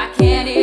I can't